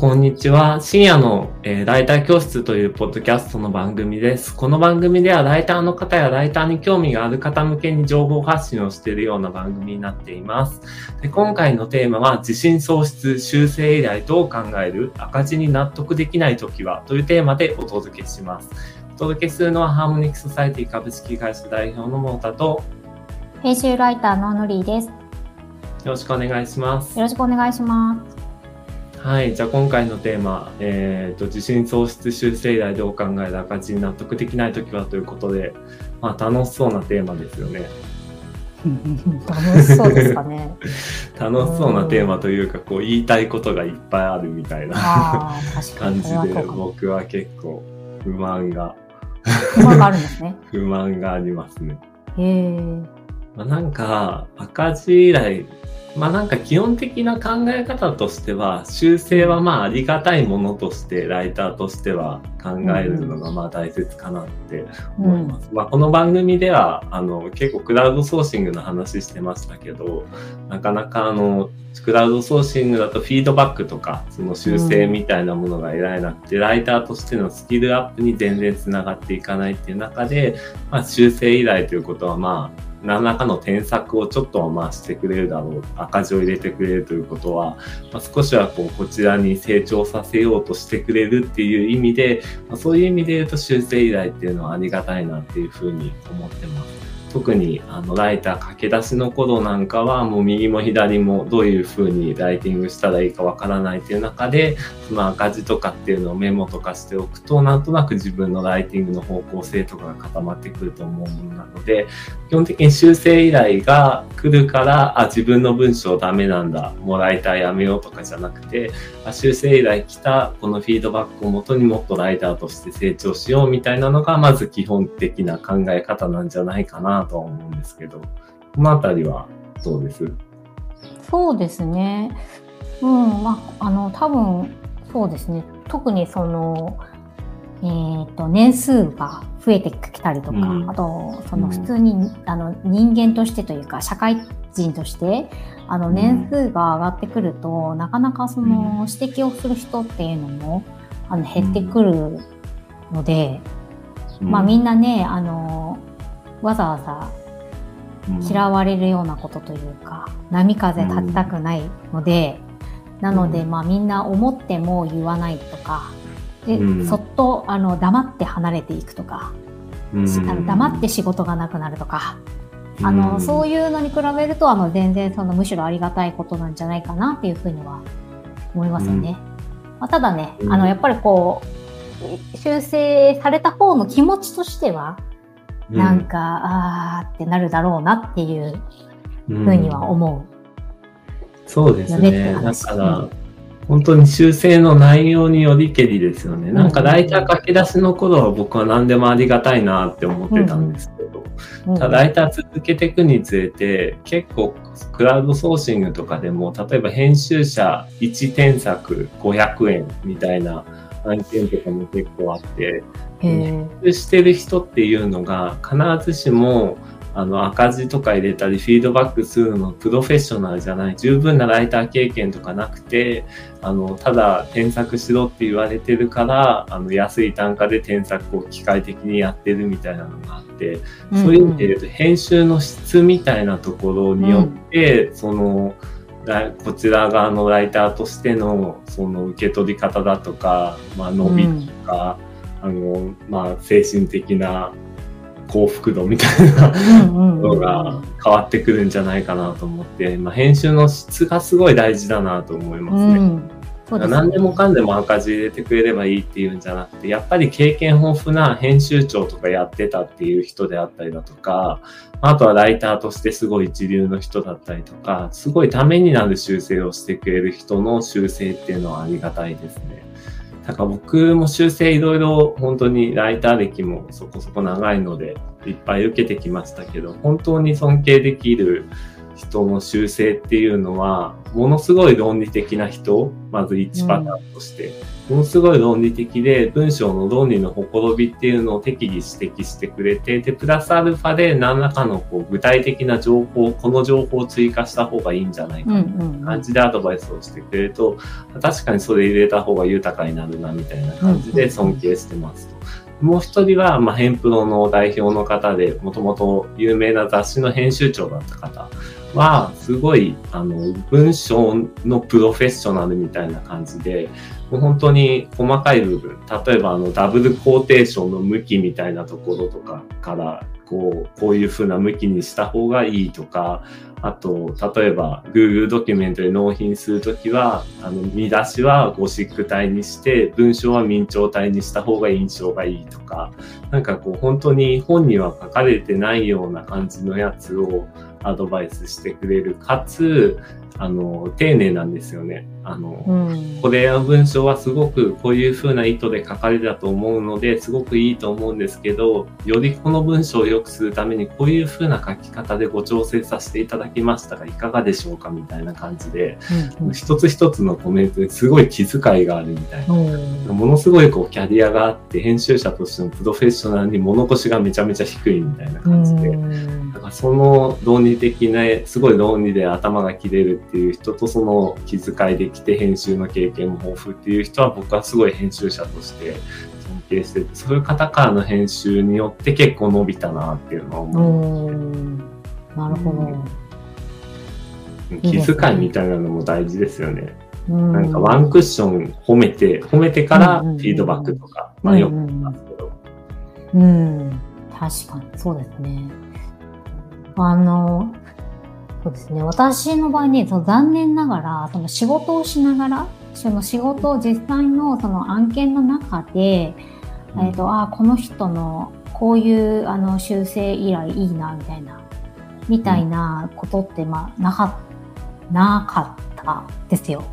こんにちは。深夜の、えー、ライター教室というポッドキャストの番組です。この番組ではライターの方やライターに興味がある方向けに情報発信をしているような番組になっています。で今回のテーマは自信喪失、修正依頼と考える赤字に納得できないときはというテーマでお届けします。お届けするのはハーモニックソサイティ株式会社代表のモータと編集ライターのノリーです。よろしくお願いします。よろしくお願いします。はい、じゃあ今回のテーマ、えーと、自信喪失修正依頼でお考える赤字に納得できないときはということで、まあ、楽しそうなテーマですよね。楽しそうですかね。楽しそうなテーマというか、こう言いたいことがいっぱいあるみたいな感じで、僕は結構不満が不満があるんですね。不満がありますね。へえ。まあ、なんか赤字依頼まあなんか基本的な考え方としては修正はまあありがたいものとしてライターとしては考えるのがまあ大切かなって思います。うん、まあこの番組ではあの結構クラウドソーシングの話してましたけどなかなかあのクラウドソーシングだとフィードバックとかその修正みたいなものが得られなくて、うん、ライターとしてのスキルアップに全然つながっていかないっていう中で、まあ、修正依頼ということはまあ何らかの添削をちょっとはまあしてくれるだろう、赤字を入れてくれるということは、まあ、少しはこうこちらに成長させようとしてくれるっていう意味で、まあ、そういう意味で言うと修正依頼っていうのはありがたいなっていうふうに思ってます。特にあのライター駆け出しの頃なんかはもう右も左もどういうふうにライティングしたらいいかわからないっていう中でその赤字とかっていうのをメモとかしておくとなんとなく自分のライティングの方向性とかが固まってくると思うものなので基本的に修正依頼が来るからあ自分の文章ダメなんだもうライターやめようとかじゃなくて修正依頼来たこのフィードバックをもとにもっとライターとして成長しようみたいなのがまず基本的な考え方なんじゃないかなとは思うんですけど、このあたりはどうです？そうですね。うん、まあ、あの、多分、そうですね。特にその、えっ、ー、と、年数が増えてきたりとか、うん、あと、その普通に、うん、あの、人間としてというか、社会人として、あの、年数が上がってくると、なかなかその、指摘をする人っていうのも、あの、減ってくるので、まあみんなね、あの、わざわざ嫌われるようなことというか、波風立ちたくないので、なので、まあみんな思っても言わないとか、で、そっとあの黙って離れていくとか、あの黙って仕事がなくなるとか、あの、そういうのに比べると、あの、全然そのむしろありがたいことなんじゃないかなっていうふうには思いますよね。まあ、ただね、あの、やっぱりこう、修正された方の気持ちとしては、なんか、うん、あーってなるだろうなっていうふうには思う。うん、そうですね。だから、本当に修正の内容によりけりですよね。なんかライター書き出しの頃は僕は何でもありがたいなって思ってたんですけど、うん、ただライター続けていくにつれて結構クラウドソーシングとかでも例えば編集者1添削500円みたいな案件とかも結構あって、編集してる人っていうのが必ずしもあの赤字とか入れたりフィードバックするのプロフェッショナルじゃない十分なライター経験とかなくてあのただ添削しろって言われてるからあの安い単価で添削を機械的にやってるみたいなのがあって、そういう意味で言うと編集の質みたいなところによって、うん、そのこちら側のライターとしてのその受け取り方だとか、まあ、伸びとか、うん、あのまあ、精神的な幸福度みたいなのが変わってくるんじゃないかなと思って、まあ、編集の質がすごい大事だなと思いますね。うんでね、何でもかんでも赤字入れてくれればいいっていうんじゃなくて、やっぱり経験豊富な編集長とかやってたっていう人であったりだとか、あとはライターとしてすごい一流の人だったりとか、すごいためになる修正をしてくれる人の修正っていうのはありがたいですね。なんか僕も修正いろいろ本当にライター歴もそこそこ長いのでいっぱい受けてきましたけど、本当に尊敬できる人の修正っていうのは、ものすごい論理的な人、まず1パターンとして、ものすごい論理的で、文章の論理のほころびっていうのを適宜指摘してくれて、で、プラスアルファで何らかのこう具体的な情報、この情報を追加した方がいいんじゃないか。みたいな感じでアドバイスをしてくれると、確かにそれ入れた方が豊かになるなみたいな感じで尊敬してますと。もう一人は、まあ、ヘンプロの代表の方で、もともと有名な雑誌の編集長だった方は、すごい、あの、文章のプロフェッショナルみたいな感じで、もう本当に細かい部分、例えばあの、ダブルコーテーションの向きみたいなところとかから、こう、こういう風な向きにした方がいいとか、あと、例えば Google ドキュメントで納品するときは、あの、見出しはゴシック体にして、文章は明朝体にした方が印象がいいとか、なんかこう、本当に本には書かれてないような感じのやつをアドバイスしてくれる。かつ、あの、丁寧なんですよね。あの、うん、これの文章はすごくこういう風な意図で書かれたと思うので、すごくいいと思うんですけど、よりこの文章を良くするためにこういう風な書き方でご調整させていただきましたが、いかがでしょうかみたいな感じで、うんうん、一つ一つのコメントですごい気遣いがあるみたいな。ものすごいこうキャリアがあって、編集者としてのプロフェッショナルに物腰がめちゃめちゃ低いみたいな感じで、だからその論理的な、すごい論理で頭が切れるっていう人とその気遣いできて編集の経験も豊富っていう人は僕はすごい編集者として尊敬してて、そういう方からの編集によって結構伸びたなっていうのは思う。なるほど。気遣いみたいなのも大事ですよね。なんかワンクッション褒めて、褒めてからフィードバックとか、まあよく言いますけど。うん、確かにそうですね。あの、そうですね。私の場合ね、その残念ながら、その仕事をしながら、その仕事を実際のその案件の中で、うん、えっ、ー、と、あこの人のこういうあの修正依頼いいな、みたいな、みたいなことって、まあ、なか、なかったですよ。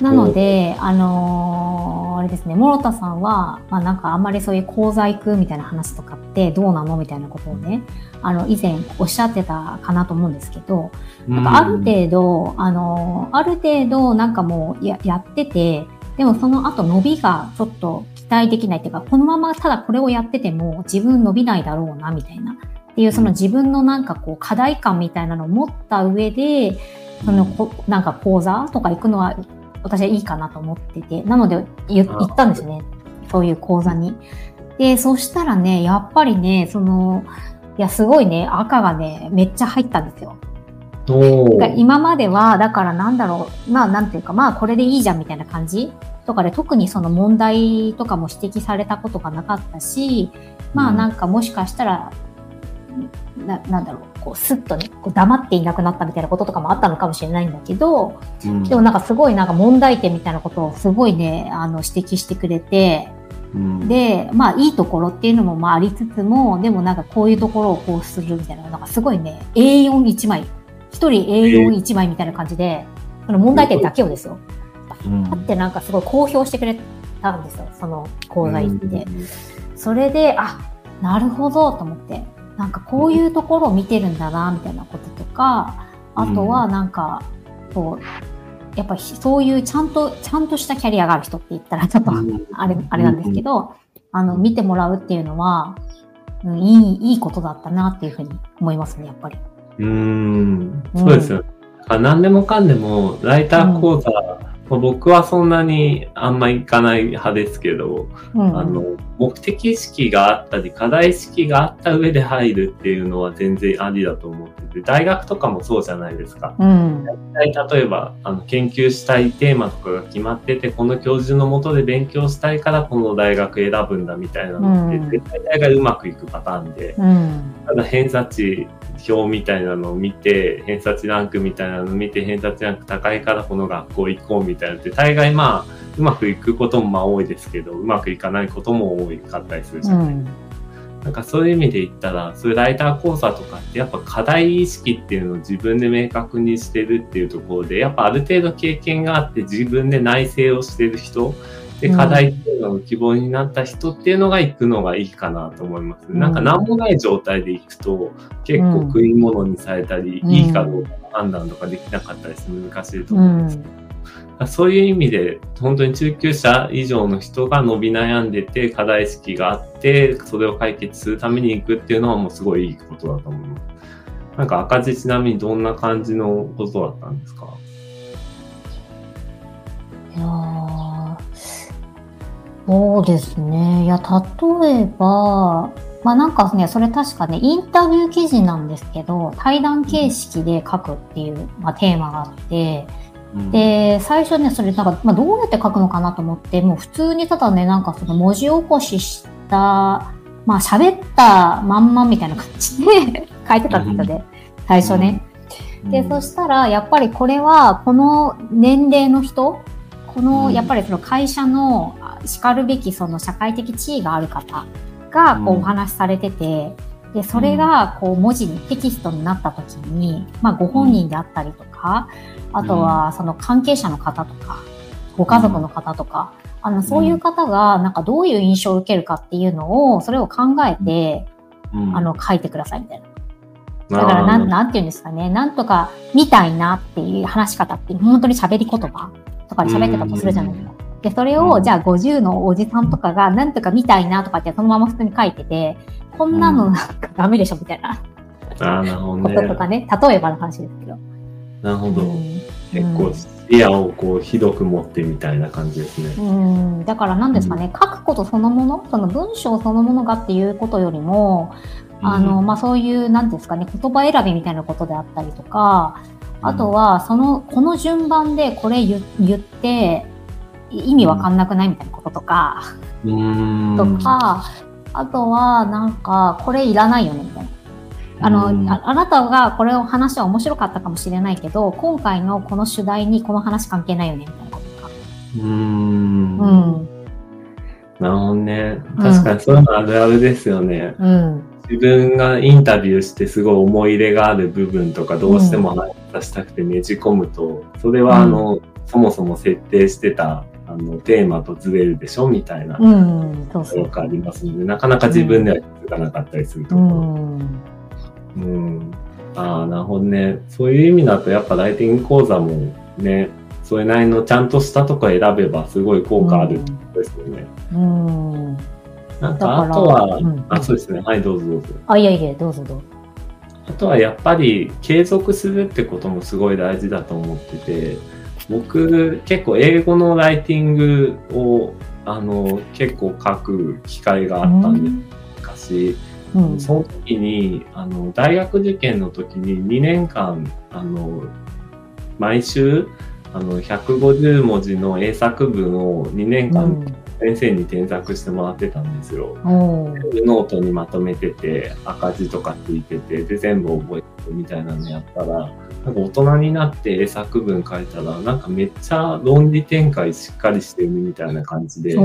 なので、あのー、あれですね、諸田さんは、まあなんかあんまりそういう功罪くみたいな話とかってどうなのみたいなことをね、あの、以前おっしゃってたかなと思うんですけど、なんかある程度、あのー、ある程度なんかもうややってて、でもその後伸びがちょっと期待できないっていうか、このままただこれをやってても自分伸びないだろうな、みたいな。っていうその自分のなんかこう課題感みたいなのを持った上で、そのこなんか講座とか行くのは私はいいかなと思ってて、なので言ったんですね。そういう講座に。で、そしたらね、やっぱりね、その、いや、すごいね、赤がね、めっちゃ入ったんですよ。今までは、だからなんだろう、まあなんていうか、まあこれでいいじゃんみたいな感じとかで特にその問題とかも指摘されたことがなかったし、まあなんかもしかしたらななんだろうこうスッとねこう黙っていなくなったみたいなこととかもあったのかもしれないんだけど、うん、でもなんかすごいなんか問題点みたいなことをすごいねあの指摘してくれて、うん、でまあいいところっていうのもまあありつつもでもなんかこういうところをこうするみたいななんかすごいね A41 枚1人 A41 枚みたいな感じで、その問題点だけをですよ。うん、ってなんかすごい公表してくれたんですよその講座行って。それであなるほどと思ってなんかこういうところを見てるんだな、みたいなこととか、あとはなんか、こう、やっぱりそういうちゃんと、ちゃんとしたキャリアがある人って言ったらちょっとあれ、あれなんですけど、あの、見てもらうっていうのは、いい、いいことだったなっていうふうに思いますね、やっぱり。うん、そうですよ。うん、何でもかんでも、ライター講座僕はそんなにあんま行かない派ですけど、うん、あの目的意識があったり課題意識があった上で入るっていうのは全然ありだと思ってて大学とかもそうじゃないですか。うん、例えばあの研究したいテーマとかが決まっててこの教授のもとで勉強したいからこの大学選ぶんだみたいなのって、うん、絶対大概うまくいくパターンで、ただ偏差値表みたいなのを見て、偏差値ランクみたいなのを見て、偏差値ランク高いからこの学校行こうみたいなって、大概まあ、うまくいくこともまあ多いですけど、うまくいかないことも多かったりするじゃないですか。うん、なんかそういう意味で言ったら、そういうライター講座とかってやっぱ課題意識っていうのを自分で明確にしてるっていうところで、やっぱある程度経験があって自分で内省をしてる人で、課題っていうのが希望になった人っていうのが行くのがいいかなと思います。うん、なんか何もない状態で行くと、結構食い物にされたり、うん、いいかどうか判断とかできなかったりして難しいと思うんですけど、うん、そういう意味で、本当に中級者以上の人が伸び悩んでて、課題意識があって、それを解決するために行くっていうのはもうすごいいいことだと思います。なんか赤字ちなみにどんな感じのことだったんですか？いやそうですね。いや、例えば、まあなんかね、それ確かね、インタビュー記事なんですけど、対談形式で書くっていう、まあ、テーマがあって、うん、で、最初ね、それなんか、まあ、どうやって書くのかなと思って、もう普通にただね、なんかその文字起こしした、まあ喋ったまんまみたいな感じで 書いてたんですよね、最初ね。で、そしたら、やっぱりこれは、この年齢の人、この、やっぱりその会社の叱るべきその社会的地位がある方がこうお話しされてて、で、それがこう文字にテキストになった時に、まあご本人であったりとか、あとはその関係者の方とか、ご家族の方とか、あの、そういう方がなんかどういう印象を受けるかっていうのを、それを考えて、あの、書いてくださいみたいな。だからなん、なんて言うんですかね。なんとか、みたいなっていう話し方って、本当に喋り言葉とかで喋ってたとするじゃないですか。で、それを、じゃあ50のおじさんとかが、なんとか見たいなとかってそのまま普通に書いてて、こんなのなんかダメでしょみたいな。あなるほどね。こととかね、例えばの話ですけど。なるほど。うん、結構、視野をこう、ひどく持ってみたいな感じですね。うん。だから何ですかね、書くことそのもの、その文章そのものがっていうことよりも、あの、まあ、そういう、なんですかね、言葉選びみたいなことであったりとか、あとは、その、この順番でこれ言って、意味わかんなくないみたいなこととか、とか、あとは、なんか、これいらないよね、みたいな。あの、ああなたがこれを話は面白かったかもしれないけど、今回のこの主題にこの話関係ないよね、みたいなこととか。うん。うん。なるほどね。確かにそういうのあるあるですよね。うん。自分がインタビューしてすごい思い入れがある部分とかどうしても話させたくてねじ込むと、それはあの、うん、そもそも設定してたあのテーマとずれるでしょみたいなところがありますので、なかなか自分では気づかなかったりするところ。うん、ああ、なるほどね。そういう意味だとやっぱライティング講座もね、それなりのちゃんとしたとこ選べばすごい効果あるですよね。うん、うんなんか、あとは、うん、あ、そうですね。はい、どうぞどうぞ。あ、いやいや、どうぞどうぞ。あとはやっぱり継続するってこともすごい大事だと思ってて、僕結構英語のライティングをあの結構書く機会があったんで、昔、うん、その時にあの大学受験の時に2年間あの毎週あの150文字の英作文を2年間先生に添削してもらってたんですよ。ノートにまとめてて赤字とかついててで全部覚えてみたいなのやったらなんか大人になって英作文書いたらなんかめっちゃ論理展開しっかりしてるみたいな感じで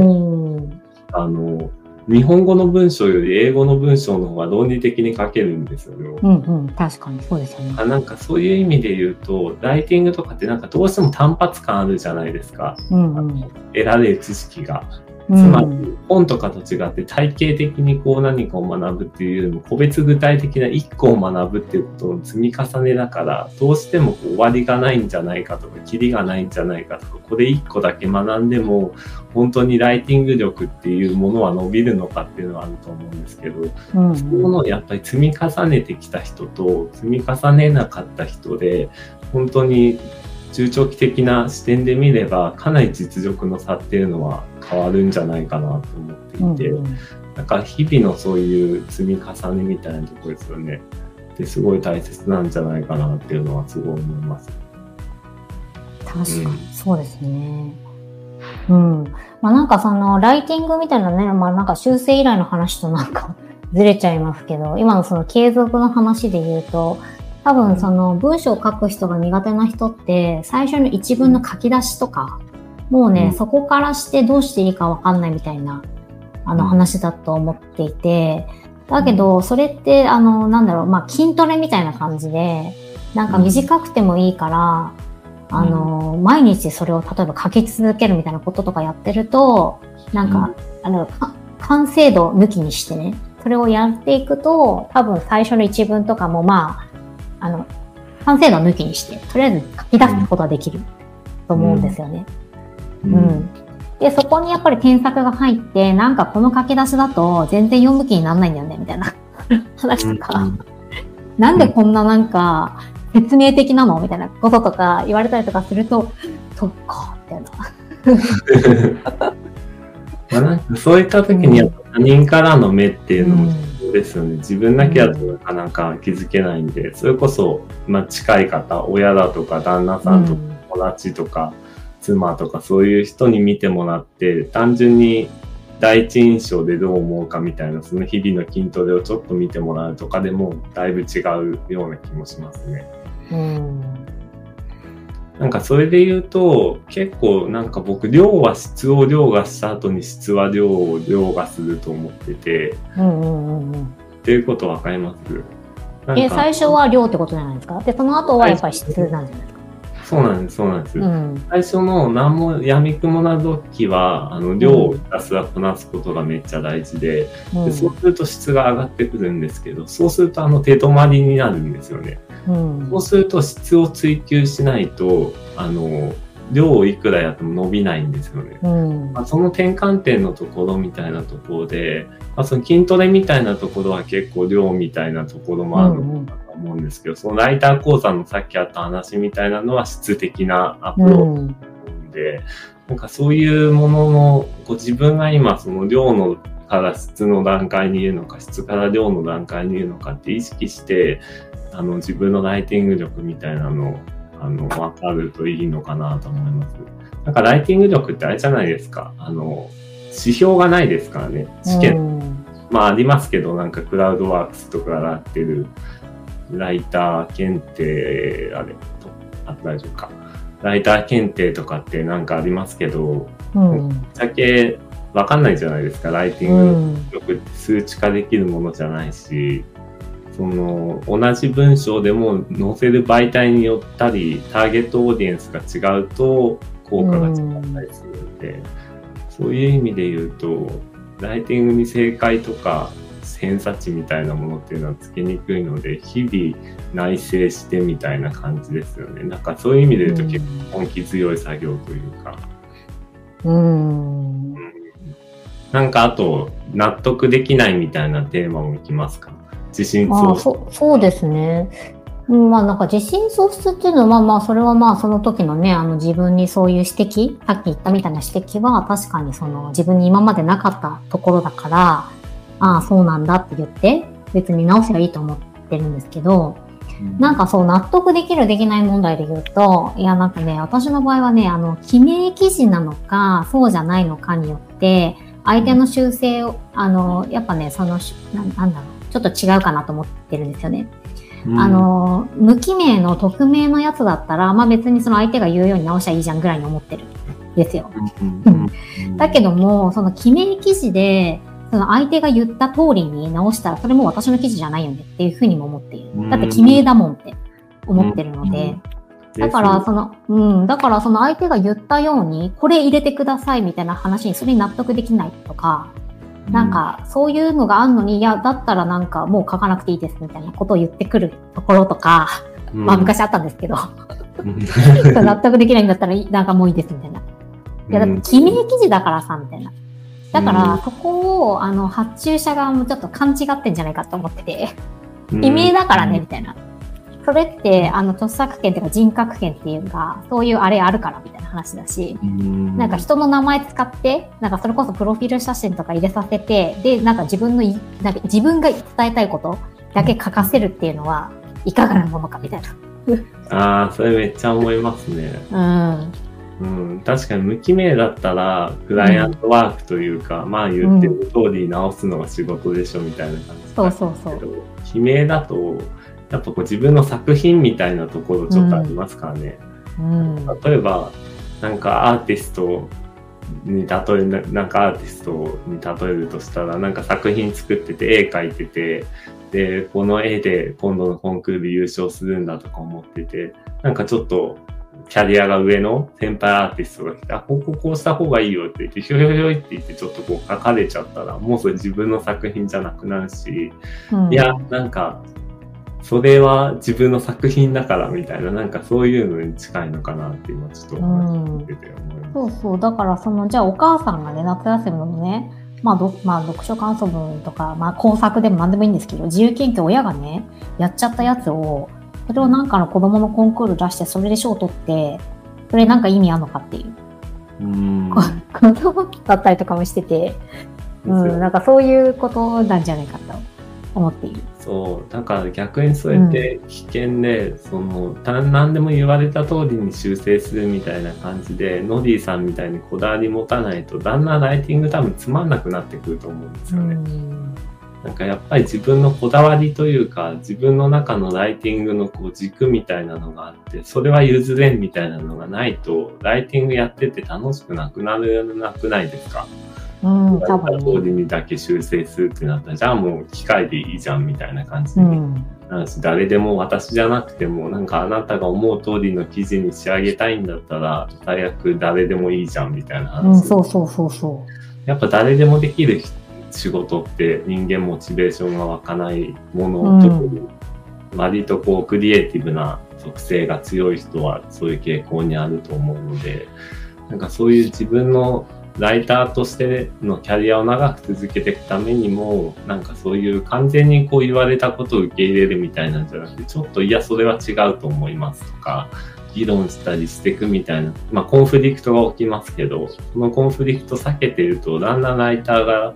あの日本語の文章より英語の文章の方が論理的に書けるんですよ。うんうん、確かにそうですよね。あなんかそういう意味で言うと、ライティングとかってなんかどうしても単発感あるじゃないですか。うんうん、得られる知識が。つまり、本とかと違って体系的にこう何かを学ぶっていうよりも、個別具体的な一個を学ぶっていうことの積み重ねだから、どうしてもこう終わりがないんじゃないかとか、キリがないんじゃないかとか、これ一個だけ学んでも、本当にライティング力っていうものは伸びるのかっていうのはあると思うんですけど、うん、そういうものをやっぱり積み重ねてきた人と積み重ねなかった人で、本当に中長期的な視点で見ればかなり実力の差っていうのは変わるんじゃないかなと思っていて、うんうん、なんか日々のそういう積み重ねみたいなところですよね。ですごい大切なんじゃないかなっていうのはすごい思います。確かに、そうですね。うん。まあなんかそのライティングみたいなね、まあなんか修正以来の話となんかずれちゃいますけど、今のその継続の話で言うと、多分その文章を書く人が苦手な人って最初の一文の書き出しとかもうね、うん、そこからしてどうしていいかわかんないみたいな、あの話だと思っていて、だけど、それって、あの、なんだろう、まあ、筋トレみたいな感じで、なんか短くてもいいから、あの、毎日それを例えば書き続けるみたいなこととかやってると、なんか、あの、完成度抜きにしてね、それをやっていくと、多分最初の一文とかもまあ、あの、完成度抜きにして、とりあえず書き出すことができると思うんですよね。うん。うん、で、そこにやっぱり添削が入って、なんかこの書き出しだと全然読む気にならないんだよね、みたいな。話とか、うん、なんでこんななんか説明的なの？みたいな。こととか言われたりとかすると、そっか、みたいな。まあなんかそういった時に他人からの目っていうのもですよね。自分だけだとなかなか気づけないんで、それこそ、まあ、近い方、親だとか旦那さんとか友達とか、妻とかそういう人に見てもらって、単純に第一印象でどう思うかみたいな、その日々の筋トレをちょっと見てもらうとかでも、だいぶ違うような気もしますね。うんなんかそれで言うと、結構なんか僕、量は質を量がした後に質は量を量がすると思ってて、うんうんうん、っていうことわかりますえ、最初は量ってことじゃないですかで、その後はやっぱり質なんじゃないですかそうなんです、そうなんです。うん、最初の何もやみくもな時は、あの、量をひたすらこなすことがめっちゃ大事で、うん、でそうすると質が上がってくるんですけど、そうするとあの手止まりになるんですよね。うん、そうすると質を追求しないと、あの、量をいくらやっても伸びないんですよね。うん、まあ、その転換点のところみたいなところで、まあ、その筋トレみたいなところは結構量みたいなところもあるのかなと思うんですけど、そのライター講座のさっきあった話みたいなのは質的なアプローチで、うん、なんかそういうものの、こう自分が今その量のから質の段階にいるのか、質から量の段階にいるのかって意識して、あの自分のライティング力みたいなのをあの、わかるといいのかなと思います。なんかライティング力ってあれじゃないですか。あの、指標がないですからね。試験。まあありますけど、なんかクラウドワークスとかがやってるライター検定、あれ、と、あ、大丈夫か。ライター検定とかってなんかありますけど、うん、ぶっちゃけわかんないじゃないですか。ライティング力って数値化できるものじゃないし、その同じ文章でも載せる媒体によったりターゲットオーディエンスが違うと効果が違ったりするので、うん、そういう意味で言うとライティングに正解とか偏差値みたいなものっていうのはつけにくいので日々内省してみたいな感じですよね。なんかそういう意味で言うと結構根気強い作業というか。うん、なんかあと納得できないみたいなテーマもいきますか？自信喪失。そそうですね。まあなんか自信喪失っていうのはまあそれはまあその時のね、あの自分にそういう指摘、さっき言ったみたいな指摘は確かにその自分に今までなかったところだから、ああそうなんだって言って別に直せばいいと思ってるんですけど、なんかそう納得できるできない問題で言うと、いやなんかね、私の場合はね、あの、記名記事なのか、そうじゃないのかによって、相手の修正を、あの、やっぱね、その、ななんだろう、ちょっと違うかなと思ってるんですよね。うん、あの、無記名の匿名のやつだったら、まあ別にその相手が言うように直しゃいいじゃんぐらいに思ってるんですよ。だけども、その記名記事で、その相手が言った通りに直したら、それも私の記事じゃないよねっていうふうにも思っている。だって記名だもんって思ってるので。だから、その、うん、だからその相手が言ったように、これ入れてくださいみたいな話にそれに納得できないとか、なんか、そういうのがあんのに、いや、だったらなんかもう書かなくていいですみたいなことを言ってくるところとか、うん、まあ昔あったんですけど、納得できないんだったら、なんかもういいですみたいな。いや、だって記名記事だからさ、みたいな。だから、そこを、あの、発注者側もちょっと勘違ってんじゃないかと思ってて、記名だからね、みたいな。それって、あの、著作権っていうか人格権っていうか、そういうあれあるからみたいな話だし、なんか人の名前使って、なんかそれこそプロフィール写真とか入れさせて、で、なんか自分のなんか自分が伝えたいことだけ書かせるっていうのは、いかがなものかみたいな。ああ、それめっちゃ思いますね。うん。うん、確かに無記名だったら、クライアントワークというか、うん、まあ言ってる通り直すのが仕事でしょみたいな感じ、そうそうそう。記名だと、やっぱこう自分の作品みたいなところちょっとありますからね。うん、例えば、なんかアーティストに例え、なんかアーティストに例えるとしたら、なんか作品作ってて、絵描いてて、で、この絵で今度のコンクール優勝するんだとか思ってて、なんかちょっとキャリアが上の先輩アーティストが来て、あ、こここうした方がいいよって言って、ひょひょひょいって言ってちょっとこう書かれちゃったら、もうそれ自分の作品じゃなくなるし、うん、いや、なんか、それは自分の作品だからみたいな、なんかそういうのに近いのかなって今ちょっと思ってて思います。そうそう。だからその、じゃあお母さんがね、夏休みのね、まあ、どまあ、読書感想文とか、まあ、工作でも何でもいいんですけど、自由研究親がね、やっちゃったやつを、それをなんかの子供のコンクール出して、それで賞を取って、それなんか意味あるのかっていう。うん。子供だったりとかもしてて、うん、なんかそういうことなんじゃないかと思っている。そう、だから逆にそうやって危険で、うん、その、何でも言われた通りに修正するみたいな感じで、ノディさんみたいにこだわり持たないと、だんだんライティング多分つまんなくなってくると思うんですよね。うんなんかやっぱり自分のこだわりというか、自分の中のライティングのこう軸みたいなのがあって、それは譲れんみたいなのがないと、ライティングやってて楽しくなくなるなくないですか？うん、多分。通りにだけ修正するってなったら、じゃあもう機械でいいじゃんみたいな感じで、うん、誰でも私じゃなくても、なんかあなたが思う通りの記事に仕上げたいんだったら、最悪誰でもいいじゃんみたいな話。うん、そうそうそうそう。やっぱ誰でもできる仕事って人間モチベーションが湧かないもの、特に割とこうクリエイティブな属性が強い人はそういう傾向にあると思うので、なんかそういう自分のライターとしてのキャリアを長く続けていくためにも、なんかそういう完全にこう言われたことを受け入れるみたいなんじゃなくて、ちょっといや、それは違うと思いますとか、議論したりしていくみたいな、まあコンフリクトが起きますけど、そのコンフリクト避けてると、だんだんライターが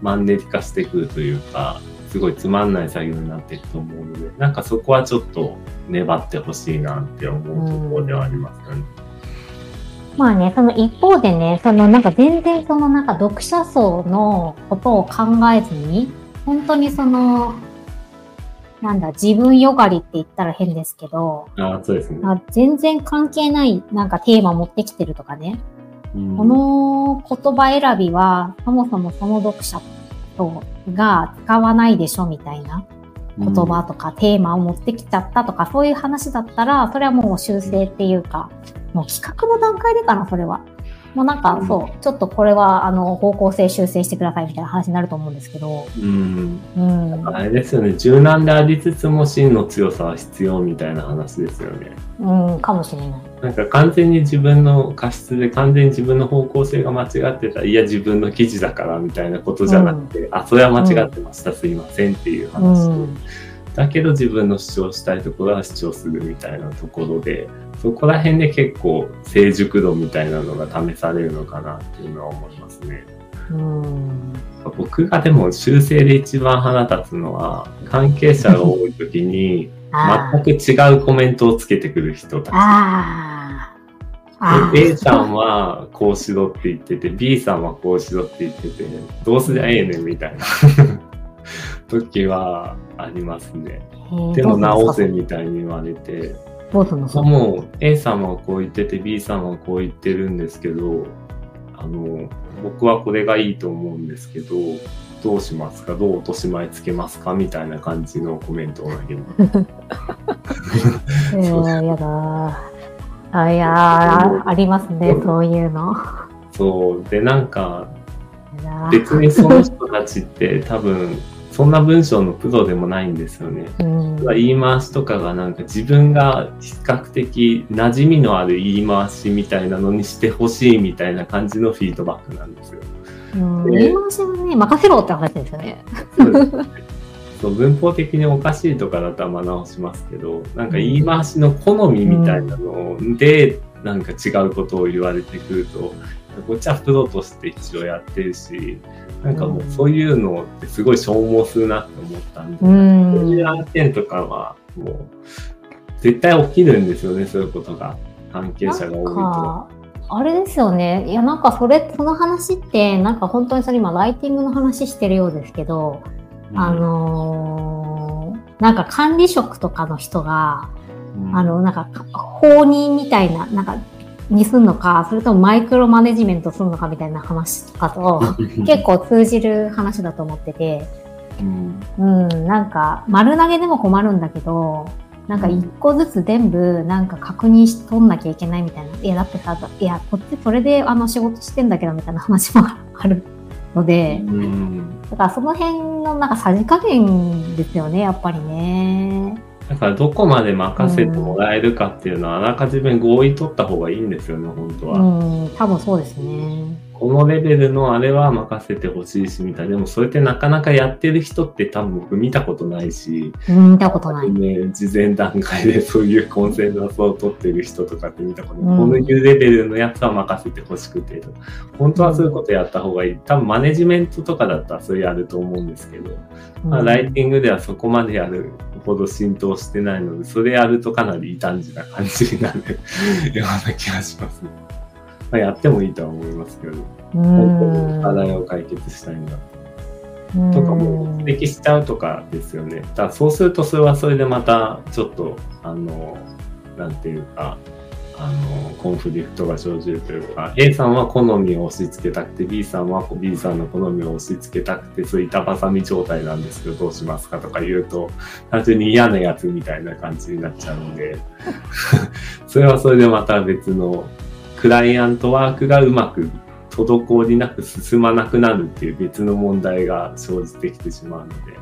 マンネリ化してくるというか、すごいつまんない作業になっていくと思うので、なんかそこはちょっと粘ってほしいなって思うところではありますかね。まあね、その一方でね、そのなんか全然そのなんか読者層のことを考えずに、本当にその、なんだ、自分よがりって言ったら変ですけど、あそうですね。全然関係ないなんかテーマ持ってきてるとかね。うん、この言葉選びは、そもそもその読者とが使わないでしょみたいな言葉とかテーマを持ってきちゃったとか、そういう話だったら、それはもう修正っていうか、もう企画の段階でかな、それは。もうなんか、そう、ちょっとこれは、あの、方向性修正してくださいみたいな話になると思うんですけど。うん。うん。あれですよね、柔軟でありつつも真の強さは必要みたいな話ですよね。うん、かもしれない。なんか完全に自分の過失で完全に自分の方向性が間違ってたら、いや、自分の記事だからみたいなことじゃなくて、うん、あ、それは間違ってました、うん、すいませんっていう話で。うんだけど自分の主張したいところは主張するみたいなところで、そこら辺で結構成熟度みたいなのが試されるのかなっていうのは思いますね。うん僕がでも修正で一番腹立つのは、関係者が多い時に、全く違うコメントをつけてくる人たち。A さんはこうしろって言ってて、B さんはこうしろって言ってて、どうすりゃええねんみたいな 時はありますね。でも直せみたいに言われて。どうすんのもう A さんはこう言ってて B さんはこう言ってるんですけど、あの、僕はこれがいいと思うんですけど、どうしますか？どう落とし前つけますか？みたいな感じのコメントを投げる。いや、やだ。あ、いやありますね、そういうの。そう。で、なんか、別にその人たちって多分、そんな文章のプロでもないんですよね。うん、言い回しとかがなんか自分が比較的馴染みのある言い回しみたいなのにしてほしいみたいな感じのフィードバックなんですよ。うん、言い回しはね、任せろって話ですよね。そう文法的におかしいとかだったら学直しますけど、なんか言い回しの好みみたいなので、なんか違うことを言われてくると、こっちはプロとして一応やってるし、なんかもうそういうのってすごい消耗するなって思ったんで、そういう案件とかはもう絶対起きるんですよね、そういうことが。関係者が多いと。あれですよね。いや、なんかそれ、その話って、なんか本当にそれ今ライティングの話してるようですけど、うん、あのー、なんか管理職とかの人が、うん、あの、なんか、放任みたいな、なんかにすんのか、それともマイクロマネジメントすんのかみたいな話とかと結構通じる話だと思ってて、うん、うん、なんか丸投げでも困るんだけど、なんか一個ずつ全部なんか確認しとんなきゃいけないみたいな。いや、だってさ、いや、こっちそれであの仕事してんだけどみたいな話もあるので、だからその辺のなんかさじ加減ですよね、やっぱりね。どこまで任せてもらえるかっていうのは、あらかじめ合意取った方がいいんですよね、本当は。うん、多分そうですね。このレベルのあれは任せてほしいし、みたいな。でもそれってなかなかやってる人って多分僕見たことないし、見たことない。ね、事前段階でそういうコンセンサスを取ってる人とかって見たことない。うん、このいうレベルのやつは任せてほしくて、本当はそういうことやった方がいい。多分マネジメントとかだったらそれやると思うんですけど、うん、まあ、ライティングではそこまでやるほど浸透してないので、それやるとかなり異端児な感じになるような気がしますね。まあ、やってもいいとは思いますけど、本当に課題を解決したいんだとかも指摘しちゃうとかですよね。だそうするとそれはそれでまたちょっと、あの、なんていうか、あの、コンフリクトが生じるというか、A さんは好みを押し付けたくて、B さんは B さんの好みを押し付けたくて、そういった挟み状態なんですけど、どうしますかとか言うと、単純に嫌なやつみたいな感じになっちゃうんで、それはそれでまた別のクライアントワークがうまく滞りなく進まなくなるっていう別の問題が生じてきてしまうので、い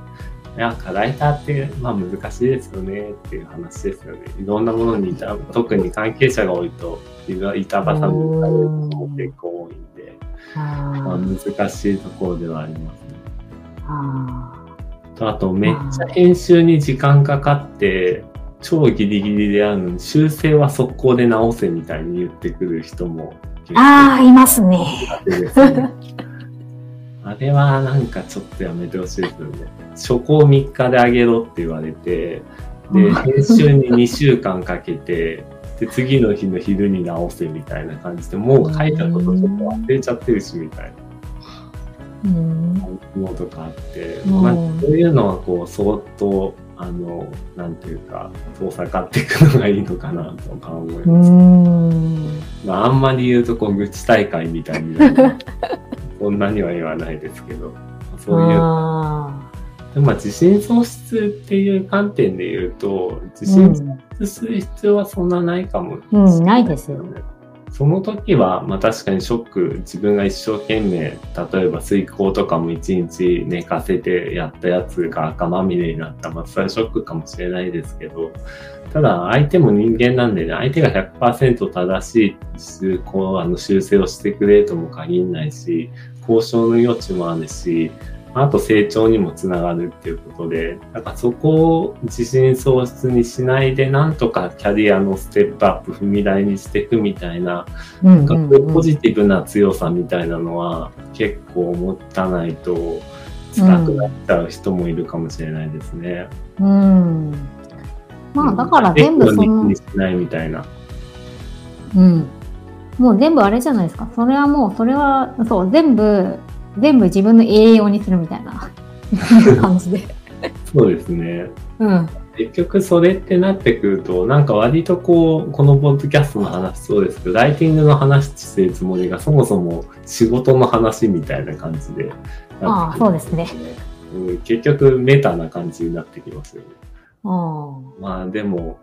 や、ライターって、まあ難しいですよねっていう話ですよね。いろんなものにた、特に関係者が多いと、板挟むことも結構多いんで、まあ、難しいところではありますね。とあと、めっちゃ編集に時間かかって、超ギリギリであるのに、修正は速攻で直せみたいに言ってくる人もああ、いますね。あれはなんかちょっとやめてほしいですよね。初稿3日であげろって言われて、で、編集に2週間かけて、で、次の日の昼に直せみたいな感じで、もう書いたことちょっと忘れちゃってるし、みたいな。ものとかあって、まあ、そういうのはこう、相当、あの、なんていうか、遠ざかっていくのがいいのかなとか思います。まあ、あんまり言うと、こう、愚痴大会みたいになる。そんなには言わないですけど、そういう。でまあ、自信喪失っていう観点で言うと、自信喪失する必要はそんなないかも、ね、うん、ないですよね。その時は、まあ確かにショック、自分が一生懸命、例えば水耕とかも一日寝かせてやったやつが赤まみれになった。まあそれはショックかもしれないですけど、ただ相手も人間なんでね、相手が100%正しいこうあの修正をしてくれとも限らないし、交渉の余地もあるし、あと成長にもつながるっていうことで、なんかそこを自信喪失にしないで、なんとかキャリアのステップアップ踏み台にしていくみたいな、なんかポジティブな強さみたいなのは結構持たないと辛くなっちゃう人もいるかもしれないですね。うん。まあだから全部その。にしないみたいな。うん。もう全部あれじゃないですか。それはもう、それは、そう、全部全部自分の栄養にするみたいな 感じでそうですね。うん。結局それってなってくると、なんか割とこう、このポッドキャストの話そうですけど、ライティングの話してるつもりがそもそも仕事の話みたいな感じで、ああ、そうですね。うん、結局メタな感じになってきますよね。あまあでも、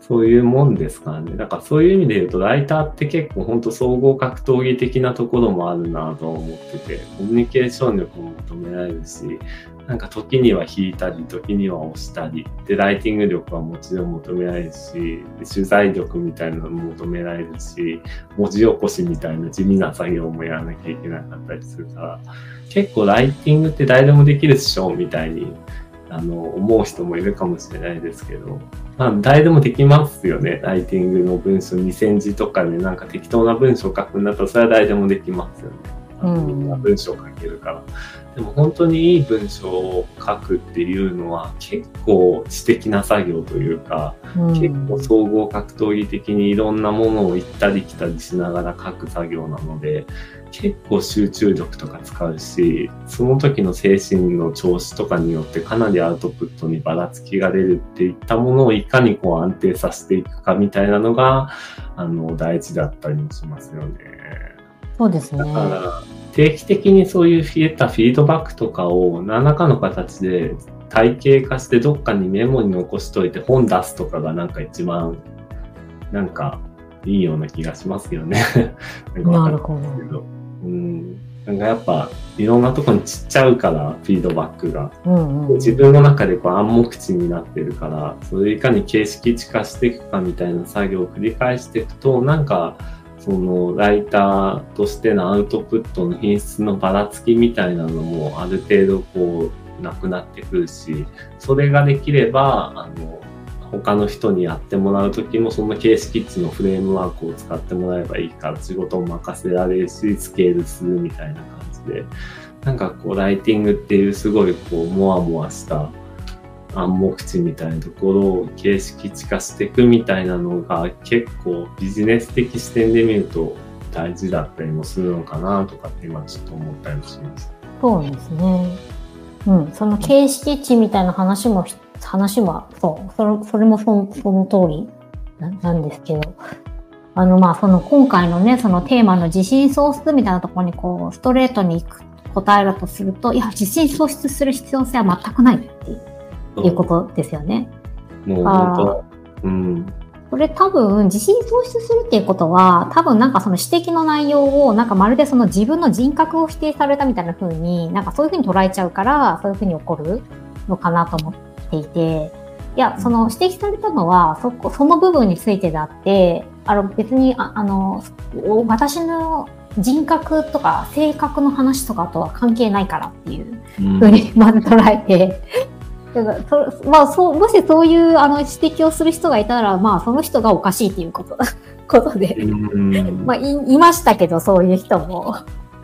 そういうもんですからね。だからそういう意味で言うと、ライターって結構本当総合格闘技的なところもあるなと思ってて、コミュニケーション力も求められるし、なんか時には引いたり、時には押したり、で、ライティング力はもちろん求められるし、取材力みたいなのも求められるし、文字起こしみたいな地味な作業もやらなきゃいけなかったりするから、結構ライティングって誰でもできるっしょみたいにあの思う人もいるかもしれないですけど、まあ、誰でもできますよね。ライティングの文章2000字とかでなんか適当な文章を書くんだったら、それは誰でもできますよね。みんな文章を書けるから。でも本当にいい文章を書くっていうのは結構知的な作業というか、うん、結構総合格闘技的にいろんなものを行ったり来たりしながら書く作業なので、結構集中力とか使うし、その時の精神の調子とかによってかなりアウトプットにばらつきが出るっていったものをいかにこう安定させていくかみたいなのが、あの、大事だったりもしますよね。そうですね。だから定期的にそういう増えたフィードバックとかを何らかの形で体系化してどっかにメモに残しといて本出すとかがなんか一番なんかいいような気がしますけどね。なるほど。うん。なんかやっぱいろんなとこに散っちゃうからフィードバックが、うんうん、自分の中でこう暗黙知になってるからそれいかに形式値化していくかみたいな作業を繰り返していくとなんかそのライターとしてのアウトプットの品質のばらつきみたいなのもある程度こうなくなってくるしそれができればあの他の人にやってもらう時もその形式値のフレームワークを使ってもらえばいいから仕事を任せられるしスケールするみたいな感じでなんかこうライティングっていうすごいこうモワモワした暗黙知みたいなところを形式値化していくみたいなのが結構ビジネス的視点で見ると大事だったりもするのかなとかって今ちょっと思ったりもします。そうですね。うん、その形式値みたいな話も話は、そう、それそれもそその通りなんですけど、あの、まあ、その今回のね、そのテーマの地震喪失みたいなところにこう、ストレートに答えるとすると、いや、地震喪失する必要性は全くないっていうことですよね。もう本当、うん。これ多分、地震喪失するっていうことは、多分なんかその指摘の内容を、なんかまるでその自分の人格を否定されたみたいな風に、なんかそういう風に捉えちゃうから、そういう風に起こるのかなと思っていて、いや、その指摘されたのは、そこ、その部分についてであって、あの別に、ああの、私の人格とか性格の話とかとは関係ないからっていうふうにまず捉えて、うん、そまあ、そうもしそういうあの指摘をする人がいたら、まあ、その人がおかしいっていうこと ことで、まあい、いましたけど、そういう人も。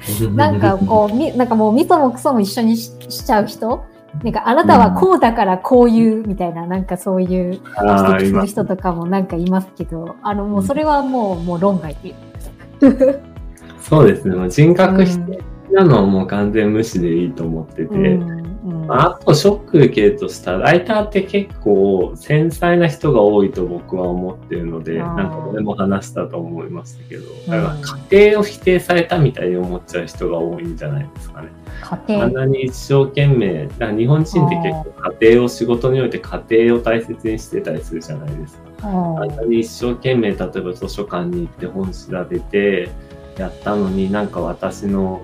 なんかこう、みなんかもう、みそもくそも一緒にししちゃう人？なんかあなたはこうだからこういうみたいな、なんかそういう指摘する人とかもなんかいますけど、あのもうそれはもう、もう論外っていう。そうですね。人格否定なのはもう完全無視でいいと思ってて、うんうん、あとショック受けるとしたら、ライターって結構繊細な人が多いと僕は思ってるので、なんかこれも話したと思いましたけど、だから家庭を否定されたみたいに思っちゃう人が多いんじゃないですかね。家庭。あんなに一生懸命、だから日本人って結構家庭を仕事において家庭を大切にしてたりするじゃないですか。あんなに一生懸命、例えば図書館に行って本調べてやったのになんか私の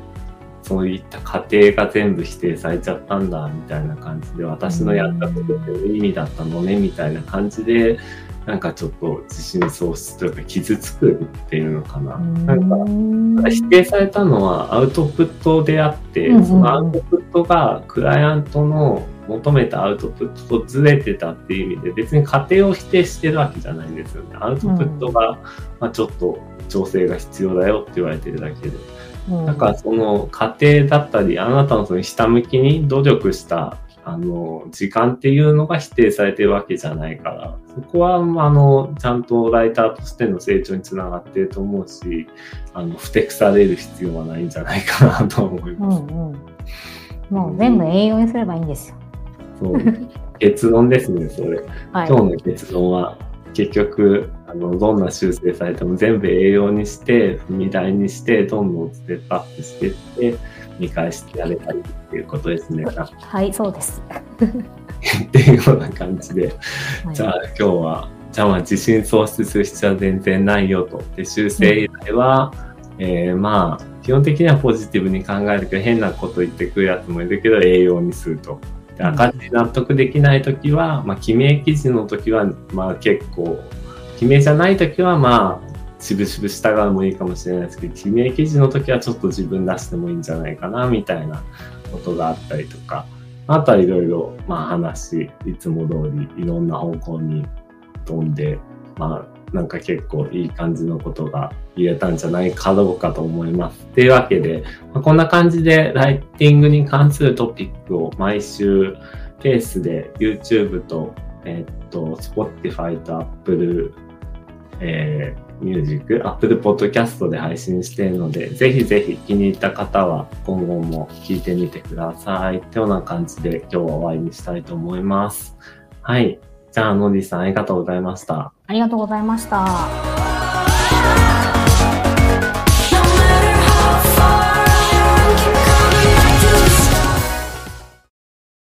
そういった過程が全部否定されちゃったんだみたいな感じで私のやったことって意味だったのねみたいな感じでなんかちょっと自信喪失というか傷つくっていうのかな。なんか否定されたのはアウトプットであって、そのアウトプットがクライアントの求めたアウトプットとずれてたっていう意味で別に過程を否定してるわけじゃないんですよね。アウトプットが、まあ、ちょっと調整が必要だよって言われてるだけで。だからその過程だったり、あなたのその下向きに努力したあの、時間っていうのが否定されてるわけじゃないから、そこは、あの、ちゃんとライターとしての成長につながってると思うし、あの、ふてくされる必要はないんじゃないかなと思います。うんうん、もう全部栄養にすればいいんですよ。そう。結論ですね、それ。はい、今日の結論は、結局、あの、どんな修正されても全部栄養にして、踏み台にして、どんどんステップアップしていって、見返してやれたりっていうことですね。はい、そうです。っていうような感じで、はい、じゃあ今日は、じゃあまあ自信喪失する必要は全然ないよと。で、修正以来は、うん、えー、まあ、基本的にはポジティブに考えるけど、変なこと言ってくるやつもいるけど、栄養にすると。で赤字納得できないときは、まあ、記名記事のときは、まあ結構、記名じゃないときは、まあ、しぶしぶ従うもいいかもしれないですけど、記名記事の時はちょっと自分出してもいいんじゃないかな、みたいなことがあったりとか、あとはいろいろ、まあ話、いつも通りいろんな方向に飛んで、まあなんか結構いい感じのことが言えたんじゃないかどうかと思います。っていうわけで、まあ、こんな感じでライティングに関するトピックを毎週ペースで YouTube と、え、っと、Spotify と Apple、えーミュージック、アップルポッドキャストで配信しているので、ぜひぜひ気に入った方は今後も聞いてみてください。ってような感じで今日は終わりにしたいと思います。はい。じゃあ、ノディさんありがとうございました。ありがとうございました。